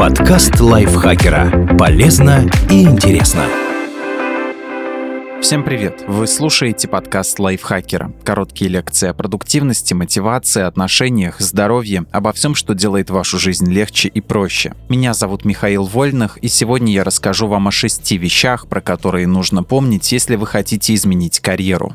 Подкаст лайфхакера. Полезно и интересно. Всем привет! Вы слушаете подкаст лайфхакера. Короткие лекции о продуктивности, мотивации, отношениях, здоровье, обо всем, что делает вашу жизнь легче и проще. Меня зовут Михаил Вольных, и сегодня я расскажу вам о шести вещах, про которые нужно помнить, если вы хотите изменить карьеру.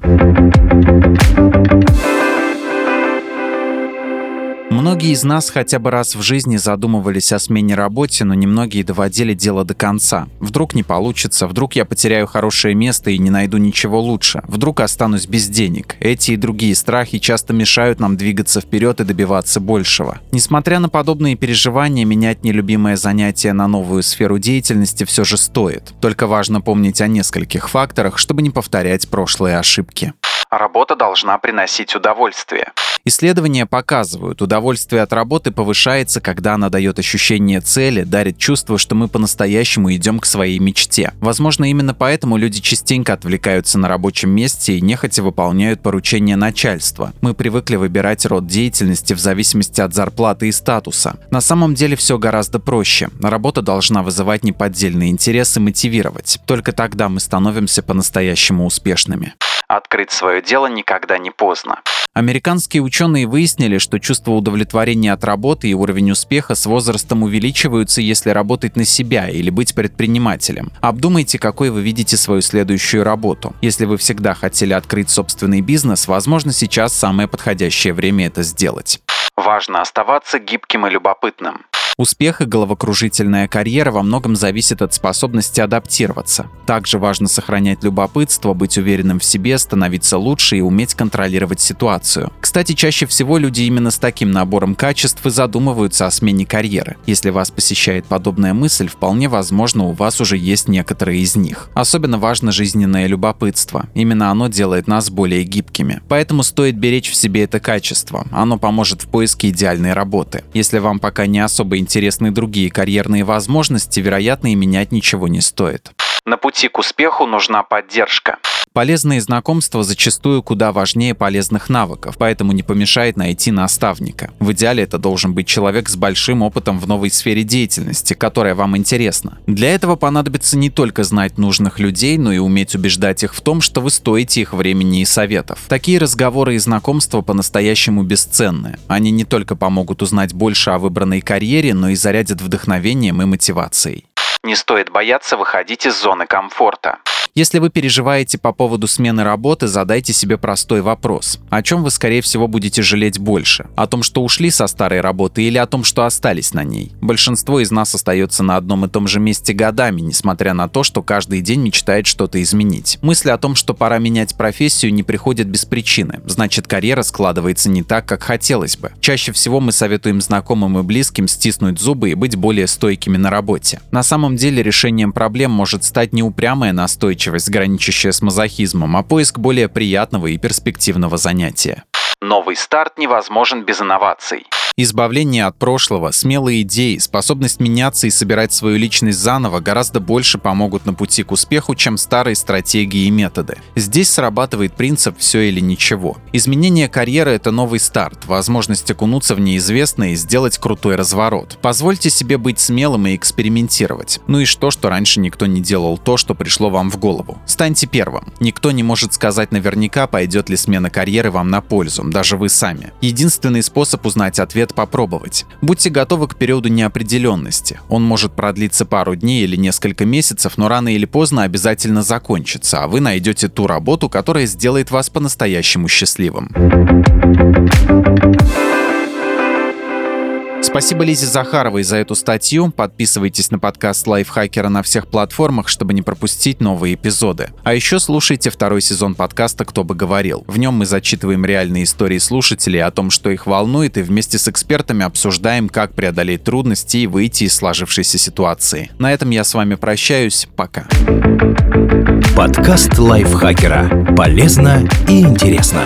Многие из нас хотя бы раз в жизни задумывались о смене работе, но немногие доводили дело до конца. Вдруг не получится, вдруг я потеряю хорошее место и не найду ничего лучше, вдруг останусь без денег. Эти и другие страхи часто мешают нам двигаться вперед и добиваться большего. Несмотря на подобные переживания, менять нелюбимое занятие на новую сферу деятельности все же стоит. Только важно помнить о нескольких факторах, чтобы не повторять прошлые ошибки. Работа должна приносить удовольствие. Исследования показывают, удовольствие от работы повышается, когда она дает ощущение цели, дарит чувство, что мы по-настоящему идем к своей мечте. Возможно, именно поэтому люди частенько отвлекаются на рабочем месте и нехотя выполняют поручения начальства. Мы привыкли выбирать род деятельности в зависимости от зарплаты и статуса. На самом деле все гораздо проще. Работа должна вызывать неподдельный интерес и мотивировать. Только тогда мы становимся по-настоящему успешными. Открыть свое дело никогда не поздно. Американские ученые выяснили, что чувство удовлетворения от работы и уровень успеха с возрастом увеличиваются, если работать на себя или быть предпринимателем. Обдумайте, какой вы видите свою следующую работу. Если вы всегда хотели открыть собственный бизнес, возможно, сейчас самое подходящее время это сделать. Важно оставаться гибким и любопытным. Успех и головокружительная карьера во многом зависят от способности адаптироваться. Также важно сохранять любопытство, быть уверенным в себе, становиться лучше и уметь контролировать ситуацию. Кстати, чаще всего люди именно с таким набором качеств и задумываются о смене карьеры. Если вас посещает подобная мысль, вполне возможно, у вас уже есть некоторые из них. Особенно важно жизненное любопытство. Именно оно делает нас более гибкими. Поэтому стоит беречь в себе это качество. Оно поможет в поиске идеальной работы. Если вам пока не особо интересны другие карьерные возможности, вероятно, и менять ничего не стоит. На пути к успеху нужна поддержка. Полезные знакомства зачастую куда важнее полезных навыков, поэтому не помешает найти наставника. В идеале это должен быть человек с большим опытом в новой сфере деятельности, которая вам интересна. Для этого понадобится не только знать нужных людей, но и уметь убеждать их в том, что вы стоите их времени и советов. Такие разговоры и знакомства по-настоящему бесценны. Они не только помогут узнать больше о выбранной карьере, но и зарядят вдохновением и мотивацией. Не стоит бояться выходить из зоны комфорта. Если вы переживаете по поводу смены работы, задайте себе простой вопрос. О чем вы, скорее всего, будете жалеть больше? О том, что ушли со старой работы или о том, что остались на ней? Большинство из нас остается на одном и том же месте годами, несмотря на то, что каждый день мечтает что-то изменить. Мысли о том, что пора менять профессию, не приходят без причины. Значит, карьера складывается не так, как хотелось бы. Чаще всего мы советуем знакомым и близким стиснуть зубы и быть более стойкими на работе. На самом деле решением проблем может стать не упрямая настойчивость, настойчивость, граничащая с мазохизмом, а поиск более приятного и перспективного занятия. Новый старт невозможен без инноваций. Избавление от прошлого, смелые идеи, способность меняться и собирать свою личность заново гораздо больше помогут на пути к успеху, чем старые стратегии и методы. Здесь срабатывает принцип «все или ничего». Изменение карьеры — это новый старт, возможность окунуться в неизвестное и сделать крутой разворот. Позвольте себе быть смелым и экспериментировать. Ну и что, что раньше никто не делал то, что пришло вам в голову. Станьте первым. Никто не может сказать наверняка, пойдет ли смена карьеры вам на пользу, даже вы сами. Единственный способ узнать ответ ответ попробовать. Будьте готовы к периоду неопределенности. Он может продлиться пару дней или несколько месяцев, но рано или поздно обязательно закончится, а вы найдете ту работу, которая сделает вас по-настоящему счастливым. Спасибо Лизе Захаровой за эту статью. Подписывайтесь на подкаст Лайфхакера на всех платформах, чтобы не пропустить новые эпизоды. А еще слушайте второй сезон подкаста «Кто бы говорил». В нем мы зачитываем реальные истории слушателей о том, что их волнует, и вместе с экспертами обсуждаем, как преодолеть трудности и выйти из сложившейся ситуации. На этом я с вами прощаюсь. Пока. Подкаст Лайфхакера. Полезно и интересно.